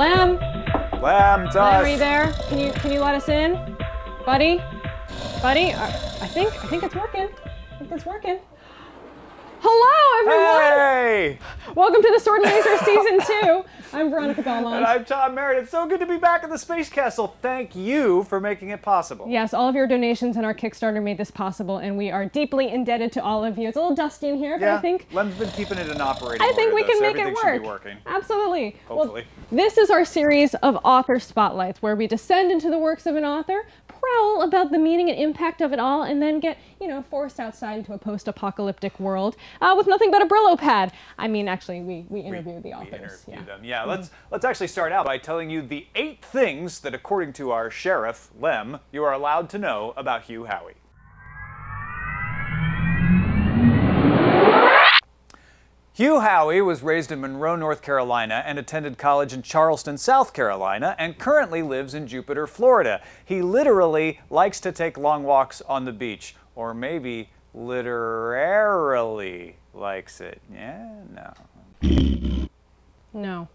Lem, Lamb, it's us. are you there? Can you can you let us in, buddy? Buddy, uh, I think I think it's working. I think it's working. Hello, everyone. Hey! Welcome to the Sword and Laser Season Two. I'm Veronica And I'm Tom Merritt. It's so good to be back in the Space Castle. Thank you for making it possible. Yes, all of your donations and our Kickstarter made this possible, and we are deeply indebted to all of you. It's a little dusty in here, but I think Lem's been keeping it in operating I think order, we though, can so make it work. Absolutely. Hopefully. Well, this is our series of author spotlights where we descend into the works of an author, prowl about the meaning and impact of it all, and then get, you know, forced outside into a post-apocalyptic world uh, with nothing but a Brillo pad. I mean, actually, we, we interview the We authors. interview yeah. them. Yeah, let's let's actually start out by telling you the eight things that, according to our sheriff Lem, you are allowed to know about Hugh Howey. Hugh Howey was raised in Monroe, North Carolina, and attended college in Charleston, South Carolina, and currently lives in Jupiter, Florida. He literally likes to take long walks on the beach, or maybe literarily likes it. Yeah, no. No.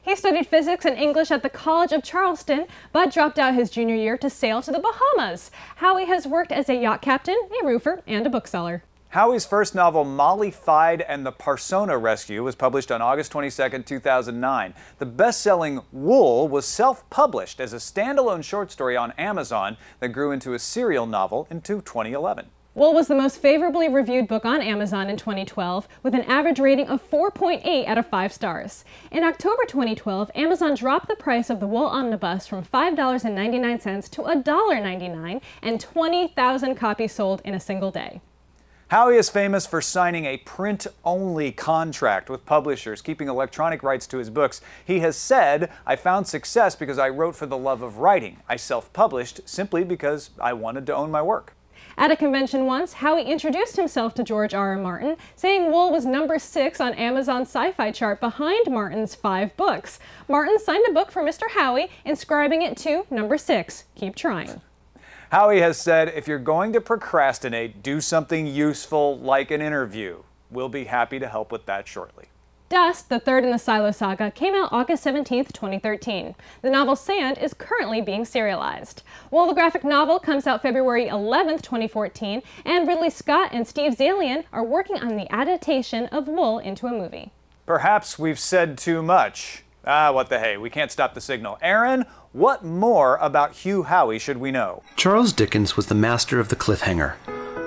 He studied physics and English at the College of Charleston, but dropped out his junior year to sail to the Bahamas. Howey has worked as a yacht captain, a roofer, and a bookseller. Howey's first novel, Molly Fyde and the Parsona Rescue, was published on August 22, 2009. The best selling Wool was self published as a standalone short story on Amazon that grew into a serial novel into 2011. Wool was the most favorably reviewed book on Amazon in 2012, with an average rating of 4.8 out of 5 stars. In October 2012, Amazon dropped the price of the Wool Omnibus from $5.99 to $1.99, and 20,000 copies sold in a single day. Howey is famous for signing a print only contract with publishers, keeping electronic rights to his books. He has said, I found success because I wrote for the love of writing. I self published simply because I wanted to own my work. At a convention once, Howey introduced himself to George R. R. Martin, saying Wool was number six on Amazon's sci fi chart behind Martin's five books. Martin signed a book for Mr. Howey, inscribing it to number six. Keep trying. Howey has said if you're going to procrastinate, do something useful like an interview. We'll be happy to help with that shortly. Dust, the third in the Silo saga, came out August 17, 2013. The novel Sand is currently being serialized. While the graphic novel comes out February 11, 2014, and Ridley Scott and Steve Zaillian are working on the adaptation of Wool into a movie. Perhaps we've said too much. Ah, what the hey, we can't stop the signal. Aaron, what more about Hugh Howey should we know? Charles Dickens was the master of the cliffhanger.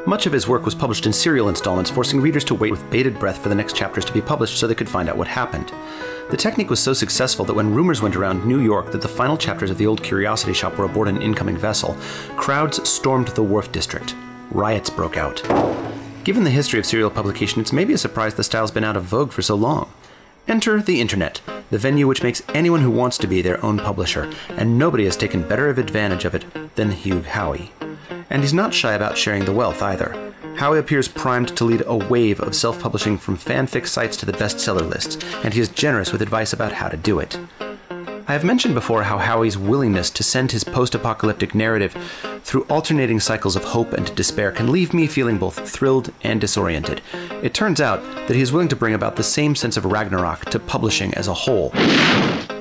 Much of his work was published in serial installments, forcing readers to wait with bated breath for the next chapters to be published so they could find out what happened. The technique was so successful that when rumors went around New York that the final chapters of the old curiosity shop were aboard an incoming vessel, crowds stormed the wharf district. Riots broke out. Given the history of serial publication, it's maybe a surprise the style's been out of vogue for so long. Enter the internet, the venue which makes anyone who wants to be their own publisher, and nobody has taken better of advantage of it than Hugh Howey. And he's not shy about sharing the wealth either. Howey appears primed to lead a wave of self publishing from fanfic sites to the bestseller lists, and he is generous with advice about how to do it. I have mentioned before how Howey's willingness to send his post apocalyptic narrative through alternating cycles of hope and despair can leave me feeling both thrilled and disoriented. It turns out that he is willing to bring about the same sense of Ragnarok to publishing as a whole.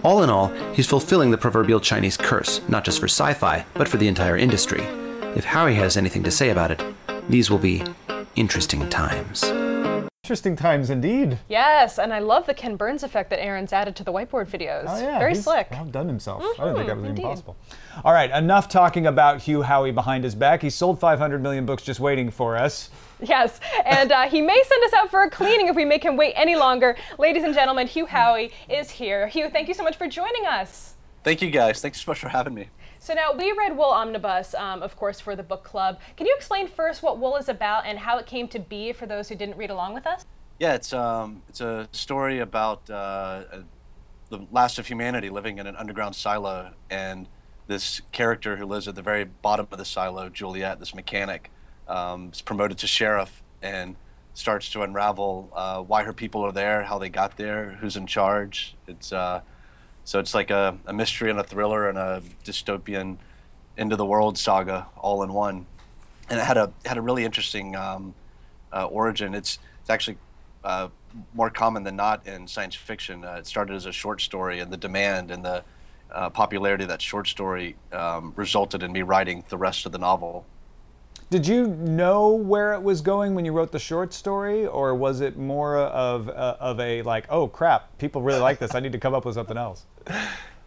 All in all, he's fulfilling the proverbial Chinese curse, not just for sci fi, but for the entire industry. If Howey has anything to say about it, these will be interesting times. Interesting times indeed. Yes, and I love the Ken Burns effect that Aaron's added to the whiteboard videos. Oh yeah, Very he's slick. Outdone himself. I didn't think that was even possible. All right, enough talking about Hugh Howey behind his back. He sold 500 million books just waiting for us. Yes, and uh, he may send us out for a cleaning if we make him wait any longer. Ladies and gentlemen, Hugh Howey is here. Hugh, thank you so much for joining us. Thank you guys. Thanks so much for having me. So now we read Wool Omnibus, um, of course, for the book club. Can you explain first what Wool is about and how it came to be for those who didn't read along with us? Yeah, it's um, it's a story about uh, the last of humanity living in an underground silo, and this character who lives at the very bottom of the silo, Juliet, this mechanic, um, is promoted to sheriff and starts to unravel uh, why her people are there, how they got there, who's in charge. It's uh, so it's like a, a mystery and a thriller and a dystopian end of the world saga all in one. And it had a had a really interesting um, uh, origin. It's it's actually uh, more common than not in science fiction. Uh, it started as a short story, and the demand and the uh, popularity of that short story um, resulted in me writing the rest of the novel. Did you know where it was going when you wrote the short story, or was it more of uh, of a like, oh crap, people really like this, I need to come up with something else? It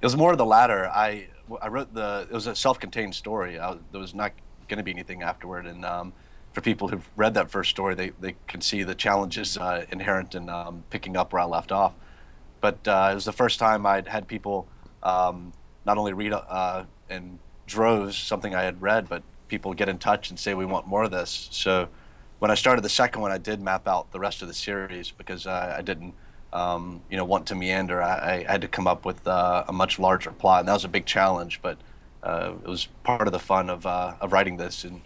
was more of the latter. I I wrote the it was a self-contained story. I, there was not going to be anything afterward, and um, for people who've read that first story, they, they can see the challenges uh, inherent in um, picking up where I left off. But uh, it was the first time I'd had people um, not only read uh, in droves something I had read, but people get in touch and say we want more of this. So when I started the second one, I did map out the rest of the series because uh, I didn't, um, you know, want to meander. I, I had to come up with uh, a much larger plot, and that was a big challenge. But uh, it was part of the fun of of writing this and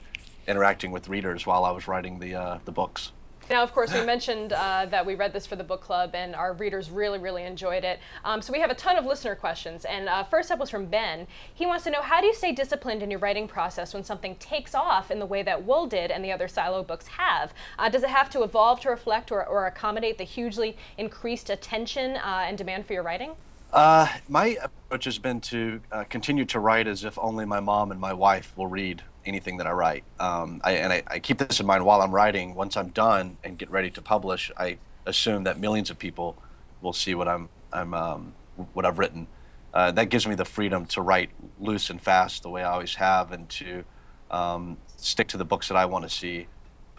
interacting with readers while I was writing the uh, the books. Now, of course, we mentioned uh, that we read this for the book club, and our readers really, really enjoyed it. Um, so we have a ton of listener questions, and uh, first up was from Ben. He wants to know how do you stay disciplined in your writing process when something takes off in the way that Wool did and the other Silo books have? Uh, does it have to evolve to reflect or, or accommodate the hugely increased attention uh, and demand for your writing? Uh, my approach has been to uh, continue to write as if only my mom and my wife will read anything that I write. Um, I, and I, I, keep this in mind while I'm writing. Once I'm done and get ready to publish, I assume that millions of people will see what I'm, I'm um, what I've written. Uh, that gives me the freedom to write loose and fast the way I always have, and to um, stick to the books that I want to see.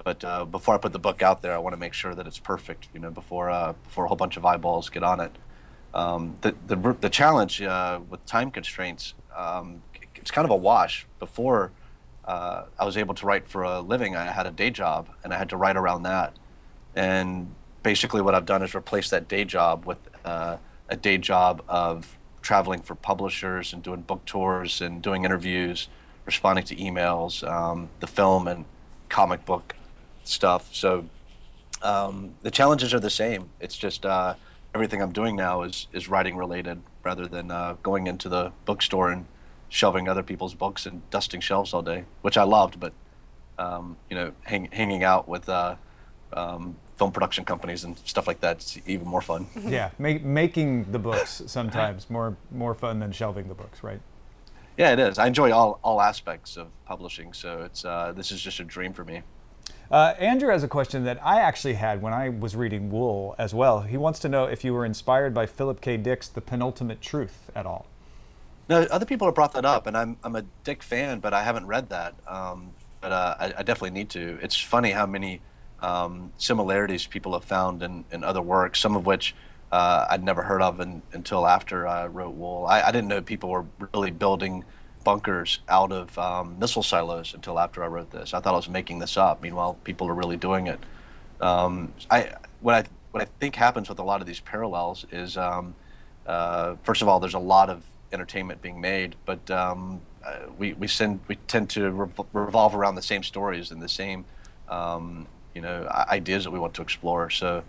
But uh, before I put the book out there, I want to make sure that it's perfect. You know, before uh, before a whole bunch of eyeballs get on it. Um, the, the the challenge uh, with time constraints, um, it's kind of a wash. Before uh, I was able to write for a living. I had a day job, and I had to write around that. And basically, what I've done is replace that day job with uh, a day job of traveling for publishers and doing book tours and doing interviews, responding to emails, um, the film and comic book stuff. So um, the challenges are the same. It's just uh, everything I'm doing now is is writing related rather than uh, going into the bookstore and shelving other people's books and dusting shelves all day, which I loved. But um, you know, hang, hanging out with uh, um, film production companies and stuff like that's even more fun. yeah, make, making the books sometimes more more fun than shelving the books, right? Yeah, it is. I enjoy all, all aspects of publishing, so it's uh, this is just a dream for me. Uh, Andrew has a question that I actually had when I was reading Wool as well. He wants to know if you were inspired by Philip K. Dick's The Penultimate Truth at all. No, other people have brought that up, and I'm I'm a Dick fan, but I haven't read that. Um, but uh, I, I, definitely need to. It's funny how many um, similarities people have found in, in other works, some of which uh, I'd never heard of in, until after I wrote Wool. I, I, didn't know people were really building bunkers out of um, missile silos until after I wrote this. I thought I was making this up. Meanwhile, people are really doing it. Um, I what I what I think happens with a lot of these parallels is um, uh, first of all, there's a lot of entertainment being made, but um, uh, we we, send, we tend to revolve around the same stories and the same um, you know ideas that we want to explore. So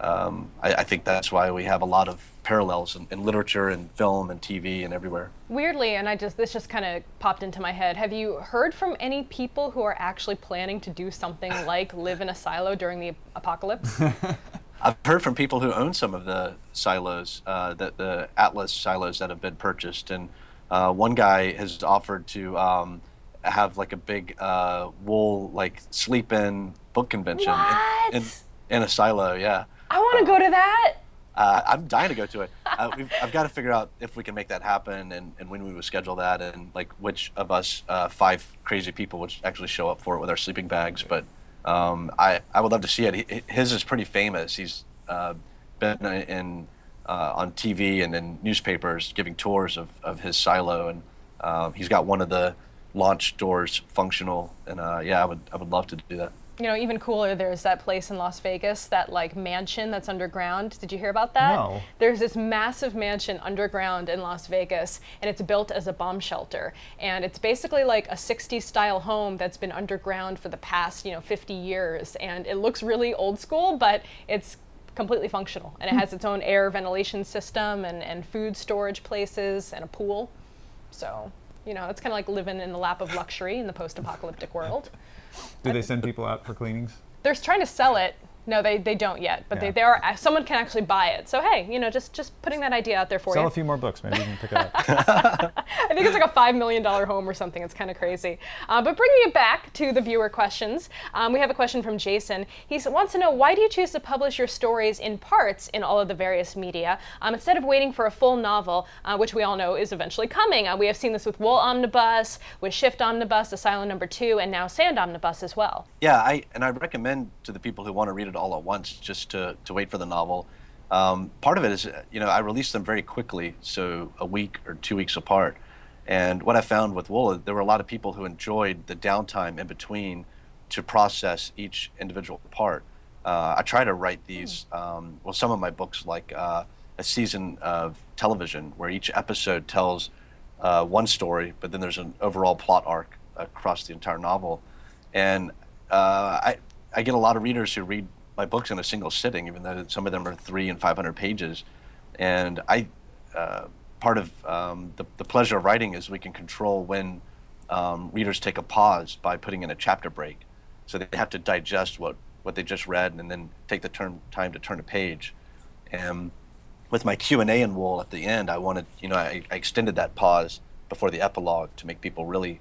um, I, I, think that's why we have a lot of parallels in, in, literature and film and TV and everywhere. Weirdly, and I just this just kind of popped into my head. Have you heard from any people who are actually planning to do something like live in a silo during the apocalypse? I've heard from people who own some of the silos, uh, the, the Atlas silos that have been purchased, and uh, one guy has offered to um, have like a big uh, wool like sleep in book convention in, in, in, a silo. Yeah, I want to go to that. Uh, I'm dying to go to it. Uh, I've got to figure out if we can make that happen and, and when we would schedule that and like which of us uh, five crazy people would actually show up for it with our sleeping bags, but. Um, I, I would love to see it. His is pretty famous. He's uh, been in uh, on TV and in newspapers giving tours of, of his silo, and uh, he's got one of the launch doors functional. And uh, yeah, I would I would love to do that you know, even cooler, there's that place in Las Vegas, that like mansion that's underground. Did you hear about that? No. There's this massive mansion underground in Las Vegas, and it's built as a bomb shelter. And it's basically like a 60s style home that's been underground for the past, you know, 50 years. And it looks really old school, but it's completely functional. And it has its own air ventilation system and, and food storage places and a pool. So, you know, it's kind of like living in the lap of luxury in the post apocalyptic world. Do they send people out for cleanings? They're trying to sell it No, they, they don't yet, but Yeah. they, they are. Someone can actually buy it. So hey, you know, just just putting that idea out there for Sell you. Sell a few more books, maybe you can pick it up. I think it's like a five million dollar home or something. It's kind of crazy. Uh, but bringing it back to the viewer questions, um, we have a question from Jason. He wants to know why do you choose to publish your stories in parts in all of the various media um, instead of waiting for a full novel, uh, which we all know is eventually coming. Uh, we have seen this with Wool Omnibus, with Shift Omnibus, Asylum Number Two, and now Sand Omnibus as well. Yeah, I and I recommend to the people who want to read it all at once just to, to wait for the novel. Um, part of it is, you know, I release them very quickly, so a week or two weeks apart. And what I found with Wool, there were a lot of people who enjoyed the downtime in between to process each individual part. Uh, I try to write these, um, well, some of my books like uh, a season of television where each episode tells uh, one story, but then there's an overall plot arc across the entire novel. And uh, I, I get a lot of readers who read my books in a single sitting, even though some of them are three and 500 pages. And I, uh, part of um, the, the pleasure of writing is we can control when um, readers take a pause by putting in a chapter break. So they have to digest what, what they just read and then take the turn, time to turn a page. And with my Q&A in Wool at the end, I wanted, you know, I, I extended that pause before the epilogue to make people really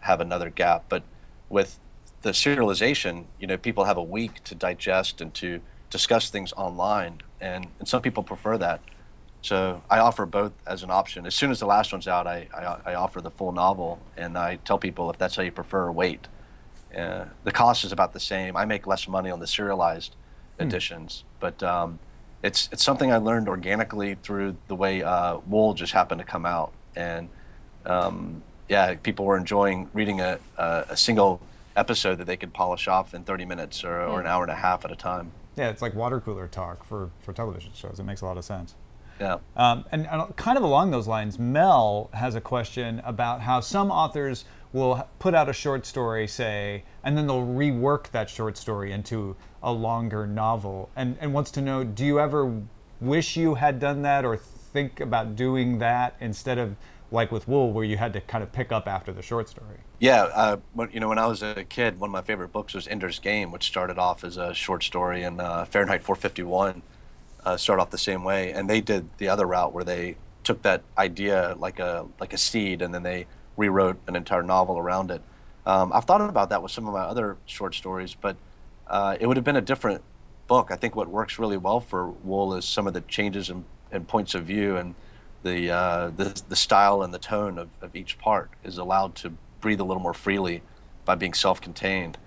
have another gap. But with the serialization, you know, people have a week to digest and to discuss things online, and, and some people prefer that. So I offer both as an option. As soon as the last one's out, I, I, I offer the full novel, and I tell people if that's how you prefer, wait. Uh, the cost is about the same. I make less money on the serialized editions, but um, it's it's something I learned organically through the way uh, Wool just happened to come out, and um, yeah, people were enjoying reading a, a, a single episode that they could polish off in 30 minutes or, or an hour and a half at a time. yeah, it's like water cooler talk for, for television shows. It makes a lot of sense. Yeah. Um, and, and kind of along those lines, Mel has a question about how some authors will put out a short story, say, and then they'll rework that short story into a longer novel, and, and wants to know do you ever wish you had done that or think about doing that instead of like with Wool, where you had to kind of pick up after the short story? Yeah, uh, when, you know, when I was a kid, one of my favorite books was Ender's Game, which started off as a short story, and uh, Fahrenheit 451 uh, started off the same way. And they did the other route where they took that idea like a like a seed, and then they rewrote an entire novel around it. Um, I've thought about that with some of my other short stories, but uh, it would have been a different book. I think what works really well for Wool is some of the changes in points of view and the, uh, the the style and the tone of, of each part is allowed to breathe a little more freely by being self-contained,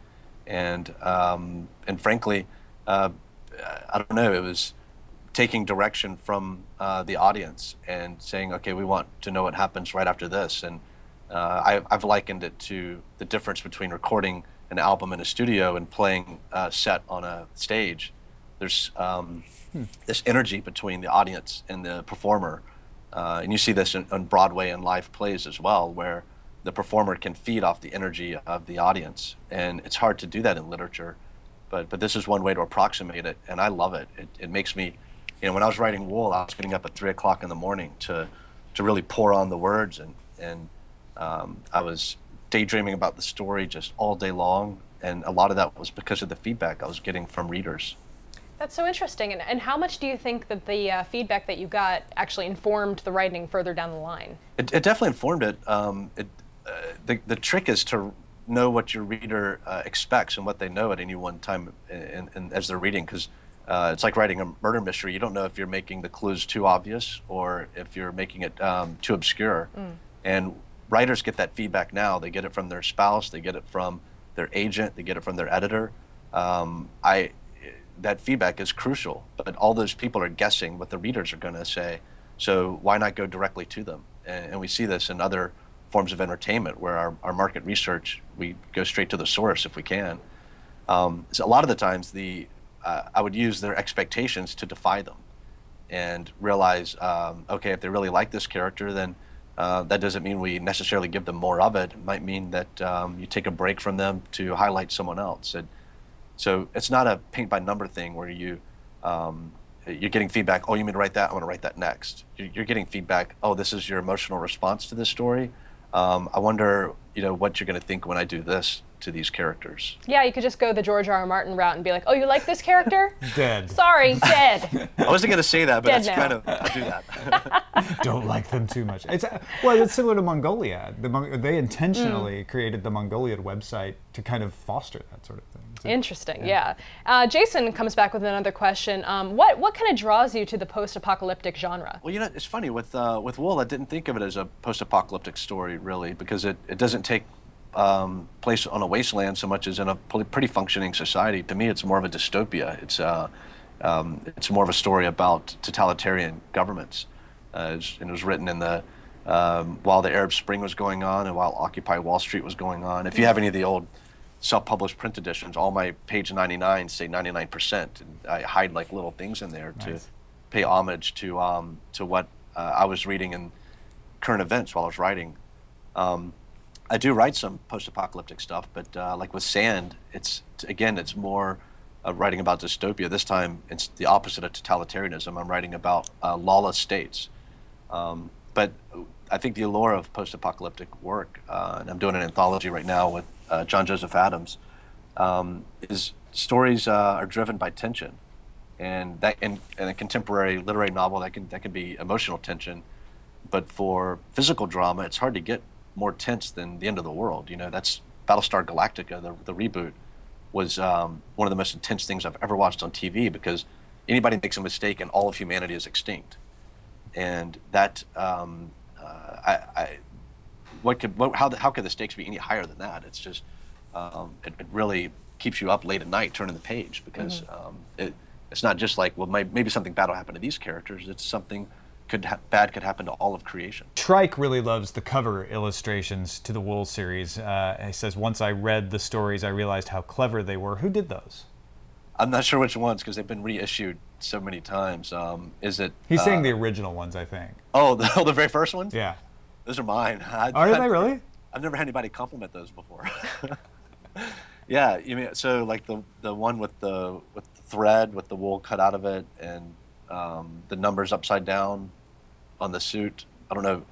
and um, and frankly, uh, I don't know. It was taking direction from uh, the audience and saying, okay, we want to know what happens right after this, and uh, I, I've likened it to the difference between recording an album in a studio and playing a set on a stage. There's um, this energy between the audience and the performer. Uh, and you see this in, on Broadway and live plays as well, where the performer can feed off the energy of the audience. And it's hard to do that in literature, but, but this is one way to approximate it, and I love it. It, it makes me, you know, when I was writing Wool, I was getting up at 3 o'clock in the morning to, to really pour on the words, and, and um, I was daydreaming about the story just all day long. And a lot of that was because of the feedback I was getting from readers. That's so interesting. And, and how much do you think that the uh, feedback that you got actually informed the writing further down the line? It, it definitely informed it. Um, it uh, the, the trick is to know what your reader uh, expects and what they know at any one time in, in, as they're reading, because uh, it's like writing a murder mystery. You don't know if you're making the clues too obvious or if you're making it um, too obscure. And writers get that feedback now. They get it from their spouse, they get it from their agent, they get it from their editor. Um, I that feedback is crucial, but all those people are guessing what the readers are going to say. So why not go directly to them? And, and we see this in other forms of entertainment where our, our market research, we go straight to the source if we can. Um, so a lot of the times, the uh, I would use their expectations to defy them and realize, um, okay, if they really like this character, then uh, that doesn't mean we necessarily give them more of it. It might mean that um, you take a break from them to highlight someone else. So it's not a paint by number thing where you um, you're getting feedback. Oh, you mean to write that? I want to write that next. You're, you're getting feedback. Oh, this is your emotional response to this story. Um, I wonder, you know, what you're going to think when I do this to these characters. Yeah, you could just go the George R. R. Martin route and be like, "Oh, you like this character? Dead. Sorry, dead." I wasn't going to say that, but Dead that's now. kind of I'll do that. Don't like them too much. It's uh, well, it's similar to Mongoliad. The, Mon- they intentionally created the Mongoliad website to kind of foster that sort of thing. So- Interesting. Yeah. Uh, Jason comes back with another question. Um, what what kind of draws you to the post-apocalyptic genre? Well, you know, it's funny with uh, with Wool. I didn't think of it as a post-apocalyptic story really, because it, it doesn't take um, place on a wasteland so much as in a pretty functioning society. To me, it's more of a dystopia. It's uh, um, it's more of a story about totalitarian governments. Uh, and it was written in the um, while the Arab Spring was going on and while Occupy Wall Street was going on. If you have any of the old self-published print editions, all my page 99 say 99%, and I hide like little things in there to pay homage to um, to what uh, I was reading in current events while I was writing. Um, I do write some post-apocalyptic stuff, but uh, like with Sand, it's again, it's more uh, writing about dystopia. This time, it's the opposite of totalitarianism. I'm writing about uh, lawless states. Um, but I think the allure of post-apocalyptic work, uh, and I'm doing an anthology right now with uh, John Joseph Adams, um, is stories uh, are driven by tension, and that in, in a contemporary literary novel that can that can be emotional tension, but for physical drama, it's hard to get more tense than the end of the world. You know, that's Battlestar Galactica, the, the reboot, was um, one of the most intense things I've ever watched on TV because anybody makes a mistake and all of humanity is extinct, and that um, uh, I, I what could what, how the, how could the stakes be any higher than that? It's just um, it, it really keeps you up late at night turning the page because um, it, it's not just like well may, maybe something bad will happen to these characters. It's something could ha- bad could happen to all of creation. Trike really loves the cover illustrations to the Wool series. Uh, he says, Once I read the stories, I realized how clever they were. Who did those? I'm not sure which ones because they've been reissued so many times. Um, is it? He's uh, saying the original ones, I think. oh the, oh, the very first ones. Yeah. those are mine. I, Are I- they really? I've never had anybody compliment those before. yeah, you mean so like the the one with the with the thread with the wool cut out of it and um, the numbers upside down on the suit. I don't know.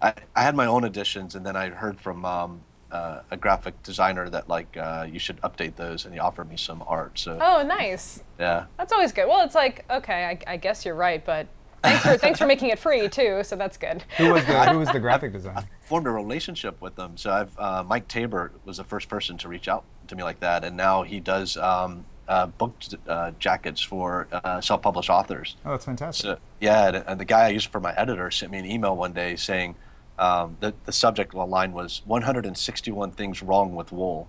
I, I had my own additions, and then I heard from um, uh, a graphic designer that like uh, you should update those and he offered me some art. So Oh, nice. yeah. That's always good. Well, it's like okay, I, I guess you're right, but thanks for thanks for making it free too. So that's good. Who was the, who was the graphic designer? I formed a relationship with them. So I've uh, Mike Tabor was the first person to reach out to me like that, and now he does um, uh, book uh, jackets for uh, self-published authors. Oh, that's fantastic. So yeah, and, and the guy I used for my editor sent me an email one day saying um, that the subject line was 161 things wrong with wool.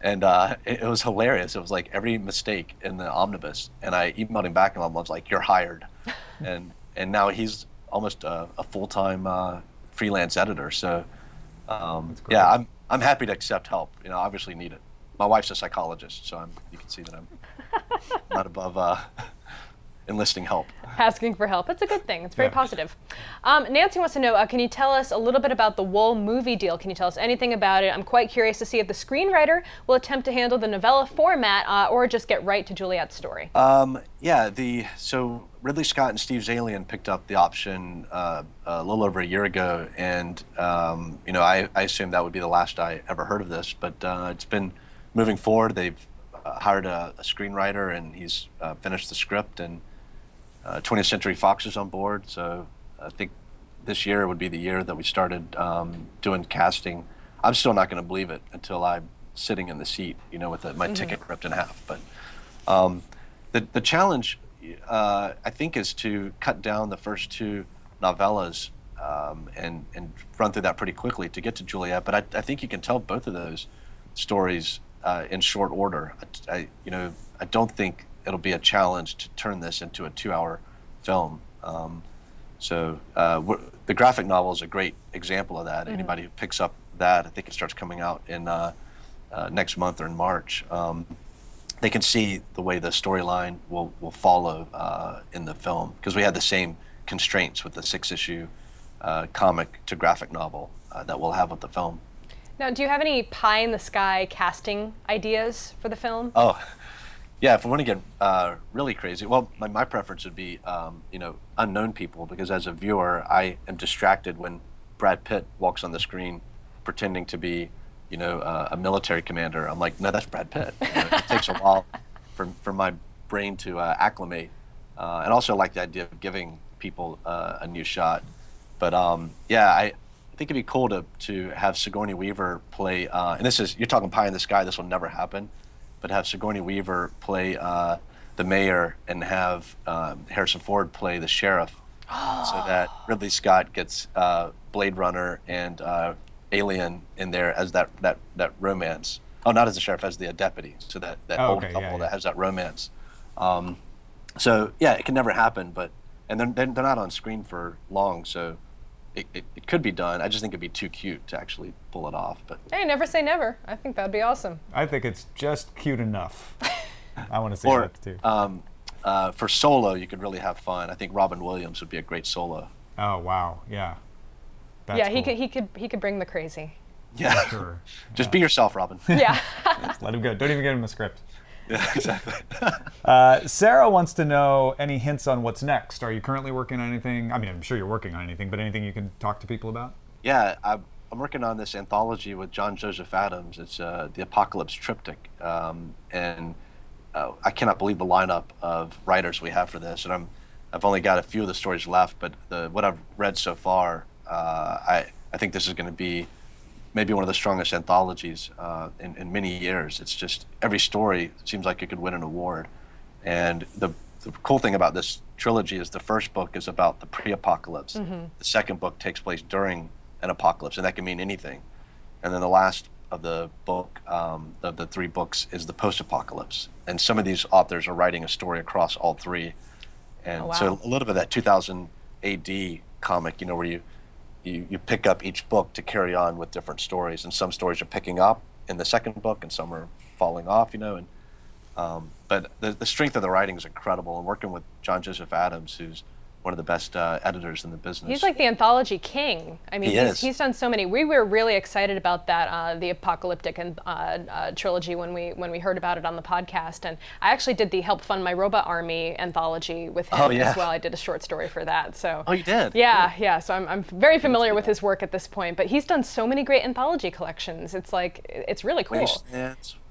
And uh, it, it was hilarious. It was like every mistake in the omnibus. And I emailed him back and I was like, "You're hired." and and now he's almost a, a full-time uh, freelance editor. So um, yeah, I'm I'm happy to accept help. You know, obviously need it. My wife's a psychologist, so I'm, you can see that I'm not above uh, enlisting help. Asking for help. It's a good thing. It's very Yeah. positive. Um, Nancy wants to know uh, can you tell us a little bit about the Wool movie deal? Can you tell us anything about it? I'm quite curious to see if the screenwriter will attempt to handle the novella format uh, or just get right to Juliet's story. Um, yeah, the so Ridley Scott and Steve Zaillian picked up the option uh, a little over a year ago, and um, you know I, I assumed that would be the last I ever heard of this, but uh, it's been moving forward. They've uh, hired a, a screenwriter, and he's uh, finished the script, and uh, 20th Century Fox is on board. So I think this year would be the year that we started um, doing casting. I'm still not going to believe it until I'm sitting in the seat, you know, with the, my ticket ripped in half. But um, the the challenge, uh, I think, is to cut down the first two novellas um, and and run through that pretty quickly to get to Juliet. But I, I think you can tell both of those stories uh, in short order. I, I- you know I don't think it'll be a challenge to turn this into a two-hour film. Um, so uh, the graphic novel is a great example of that. Anybody who picks up that, I think it starts coming out in uh, uh, next month or in March. Um, they can see the way the storyline will will follow uh, in the film because we had the same constraints with the six issue uh, comic to graphic novel uh, that we'll have with the film. Now, do you have any pie in the sky casting ideas for the film? Oh, yeah. If I want to get uh, really crazy, well, my, my preference would be, um, you know, unknown people because as a viewer, I am distracted when Brad Pitt walks on the screen pretending to be you know, uh, a military commander. I'm like, no, that's Brad Pitt. You know, it takes a while for, for my brain to uh, acclimate. Uh, and also like the idea of giving people uh, a new shot. But um, yeah, I, I think it'd be cool to, to have Sigourney Weaver play, uh, and this is, you're talking pie in the sky, this will never happen, but have Sigourney Weaver play uh, the mayor and have um, Harrison Ford play the sheriff so that Ridley Scott gets uh, Blade Runner and uh, Alien in there as that, that, that romance. Oh, not as the sheriff, as the deputy. So that, that Oh, old okay, couple yeah, yeah. that has that romance. Um, so yeah, it can never happen, but and they're they're not on screen for long, so it, it, it could be done. I just think it'd be too cute to actually pull it off. But Hey, never say never. I think that'd be awesome. I think it's just cute enough. I want to see or that too. um, uh, for solo, you could really have fun. I think Robin Williams would be a great solo. oh wow, yeah. That's yeah, he cool. could he could he could bring the crazy. Yeah, Sure. just be yourself, Robin. Yeah. Let him go. Don't even give him a script. Yeah, exactly. Uh, Sarah wants to know any hints on what's next. Are you currently working on anything? I mean, I'm sure you're working on anything, but anything you can talk to people about? Yeah, I'm, I'm working on this anthology with John Joseph Adams. It's uh, the Apocalypse Triptych, um, and uh, I cannot believe the lineup of writers we have for this. And I'm, I've only got a few of the stories left, but the, what I've read so far, uh, I, I think this is going to be maybe one of the strongest anthologies uh, in, in many years. It's just every story seems like it could win an award. And the, the cool thing about this trilogy is the first book is about the pre apocalypse, the second book takes place during an apocalypse, and that can mean anything. And then the last of the book, um, of the three books, is the post apocalypse. And some of these authors are writing a story across all three. And Oh, wow. so a little bit of that 2000 AD comic, you know, where you you, you pick up each book to carry on with different stories and some stories are picking up in the second book and some are falling off you know and um, but the, the strength of the writing is incredible and working with john joseph adams who's one of the best uh, editors in the business He's like the anthology king. I mean, He he's, he's done so many. We were really excited about that, uh, the apocalyptic and uh, uh, trilogy when we when we heard about it on the podcast. And I actually did the Help Fund My Robot Army anthology with him Oh, yeah. as well. I did a short story for that. So. oh you did Yeah, yeah. So I'm, I'm very familiar with his work at this point, but he's done so many great anthology collections. It's like it's really cool.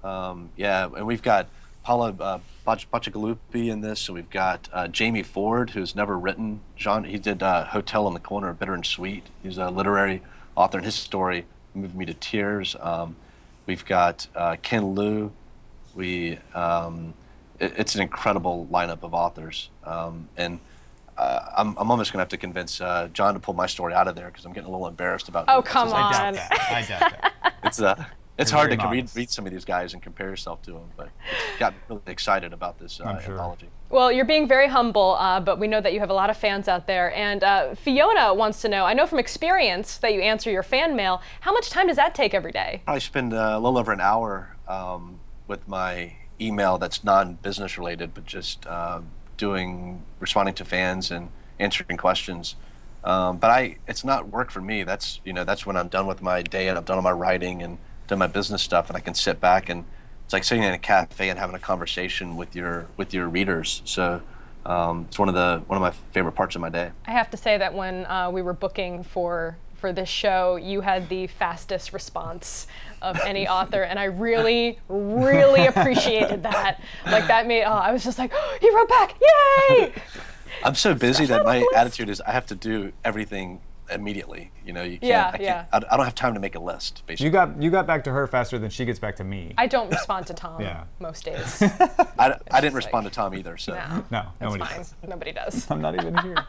Um, yeah, and we've got Paolo uh, Bacigalupi in this. So we've got uh, Jamie Ford, who's never written. John, he did uh, Hotel on the Corner, Bitter and Sweet. He's a literary author, and his story moved me to tears. Um, we've got uh, Ken Liu. We, um, it, it's an incredible lineup of authors, um, and. Uh, I'm, I'm almost gonna have to convince uh, John to pull my story out of there because I'm getting a little embarrassed about. Oh, it. It's come just- I on. doubt that. I doubt that. it's uh, it's hard to read, modest. read some of these guys and compare yourself to them, but got really excited about this uh, sure. anthology. Well, you're being very humble, uh, but we know that you have a lot of fans out there. And uh, Fiona wants to know I know from experience that you answer your fan mail. How much time does that take every day? Probably spend uh, a little over an hour um, with my email that's non-business related, but just uh, doing responding to fans and answering questions. Um, but I, it's not work for me. That's you know that's when I'm done with my day and I've done all my writing and my business stuff, and I can sit back and it's like sitting in a cafe and having a conversation with your with your readers. So um, it's one of the one of my favorite parts of my day. I have to say that when uh, we were booking for for this show, you had the fastest response of any author, and I really, really appreciated that. Like that made oh, I was just like, oh, he wrote back, yay! I'm so busy that my attitude is I have to do everything immediately. You know, you can't. Yeah, I, can't yeah. I, I don't have time to make a list. Basically, You got you got back to her faster than she gets back to me. I don't respond to Tom Yeah. most days. I, I didn't like- respond to Tom either. So No, no, that's nobody fine. does. Nobody does. I'm not even here.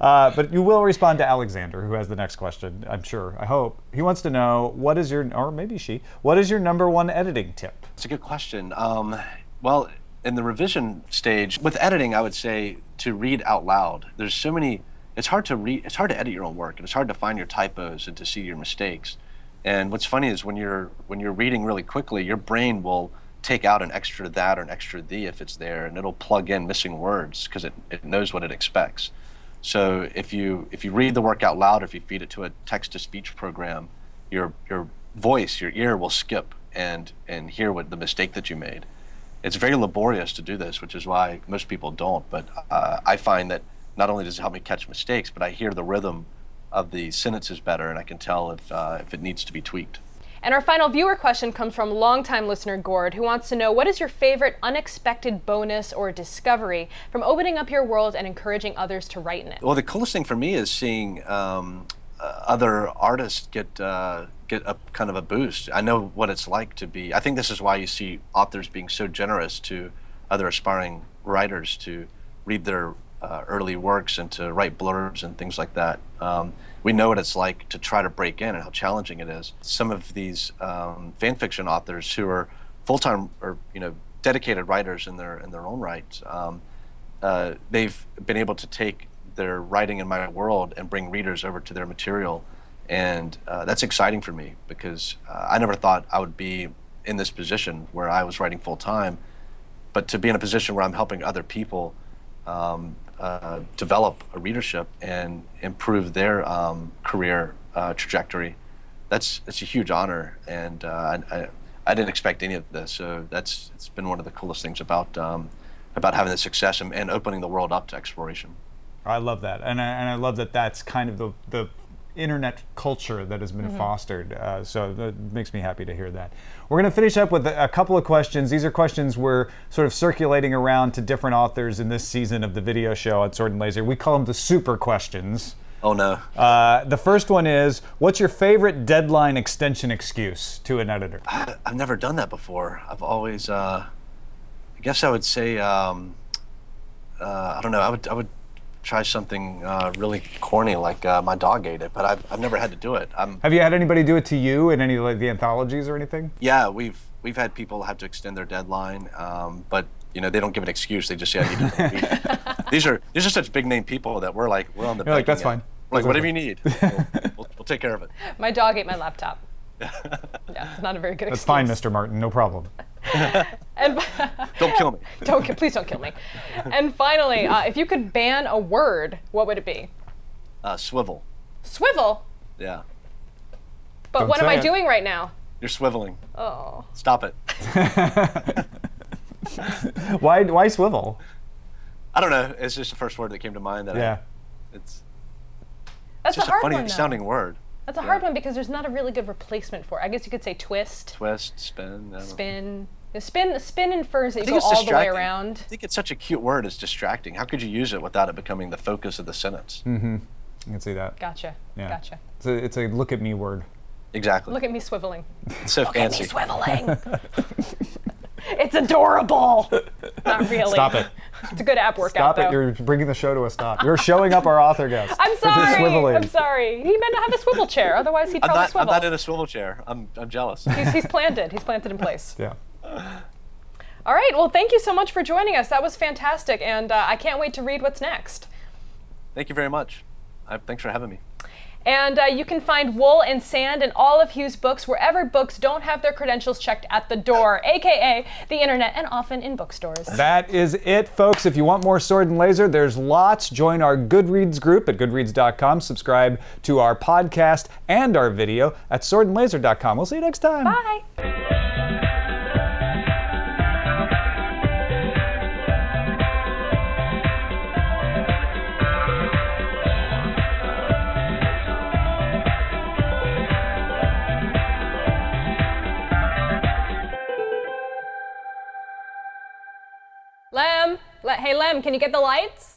Uh, but you will respond to Alexander, who has the next question. I'm sure. I hope he wants to know what is your, or maybe she, what is your number one editing tip? it's a good question. Um, well, in the revision stage with editing, I would say to read out loud. There's so many. It's hard to read. It's hard to edit your own work, and it's hard to find your typos and to see your mistakes. And what's funny is when you're when you're reading really quickly, your brain will take out an extra that or an extra the if it's there, and it'll plug in missing words because it, it knows what it expects. So if you if you read the work out loud, if you feed it to a text to speech program, your your voice, your ear will skip and and hear what the mistake that you made. It's very laborious to do this, which is why most people don't. But uh, I find that not only does it help me catch mistakes, but I hear the rhythm of the sentences better, and I can tell if uh, if it needs to be tweaked. And our final viewer question comes from longtime listener Gord, who wants to know what is your favorite unexpected bonus or discovery from opening up your world and encouraging others to write in it? Well, the coolest thing for me is seeing um, uh, other artists get uh, get a kind of a boost. I know what it's like to be. I think this is why you see authors being so generous to other aspiring writers to read their uh, early works and to write blurbs and things like that. Um, we know what it's like to try to break in and how challenging it is. Some of these um, fan fiction authors who are full-time or you know dedicated writers in their in their own right, um, uh, they've been able to take their writing in my world and bring readers over to their material, and uh, that's exciting for me because uh, I never thought I would be in this position where I was writing full time, but to be in a position where I'm helping other people um, uh, develop a readership and improve their um, career uh, trajectory. That's it's a huge honor, and uh, I, I didn't expect any of this. So that's it's been one of the coolest things about um, about having the success and, and, opening the world up to exploration. I love that, and I, and I love that that's kind of the the internet culture that has been mm-hmm. fostered. Uh, so that makes me happy to hear that. We're going to finish up with a, a, couple of questions. These are questions we're sort of circulating around to different authors in this season of the video show at Sword and Laser. We call them the super questions. Oh no. Uh, the first one is What's your favorite deadline extension excuse to an editor? I, have never done that before. I've always, uh, I guess I would say, um, uh, I don't know, I would, I would try something uh, really corny like uh, my dog ate it, but I've, I've never had to do it. I'm, have you had anybody do it to you in any like the anthologies or anything? Yeah, we've we've had people have to extend their deadline, um, but you know they don't give an excuse. They just say I need to. these are these are such big name people that we're like we're on the. You're like that's fine. We're like whatever you need, we'll, we'll, we'll, take care of it. My dog ate my laptop. yeah, it's not a very good. That's excuse. fine, Mr. Martin. No problem. and don't kill me. don't please don't kill me. And finally, uh, if you could ban a word, what would it be? Uh, swivel. Swivel. Yeah. But Don't what am I it. doing right now? You're swiveling. Oh. Stop it. why why swivel? I don't know. It's just the first word that came to mind. That yeah. I, it's. That's it's just a hard funny one, sounding word. That's a yeah. hard one because there's not a really good replacement for it. I guess you could say twist. Twist, spin. Spin. The spin, spin infers that you go all the way around. I think it's such a cute word. It's distracting. How could you use it without it becoming the focus of the sentence? Mm-hmm. I can see that. Gotcha. Yeah. Gotcha. It's a, it's a look at me word. Exactly. Look at me swiveling. It's so look fancy. At me swiveling. it's adorable. Not really. Stop it. It's a good app workout. Stop though. it! You're bringing the show to a stop. You're showing up our author guest. I'm sorry. I'm sorry. He meant to have a swivel chair. Otherwise, he'd probably I'm not, swivel. I'm not in a swivel chair. I'm, I'm jealous. He's, he's planted. He's planted in place. Yeah. All right. Well, thank you so much for joining us. That was fantastic, and uh, I can't wait to read what's next. Thank you very much. I, thanks for having me. And uh, you can find Wool and Sand and all of Hugh's books wherever books don't have their credentials checked at the door, aka the internet, and often in bookstores. That is it, folks. If you want more Sword and Laser, there's lots. Join our Goodreads group at goodreads.com. Subscribe to our podcast and our video at swordandlaser.com. We'll see you next time. Bye. Le- hey Lem, can you get the lights?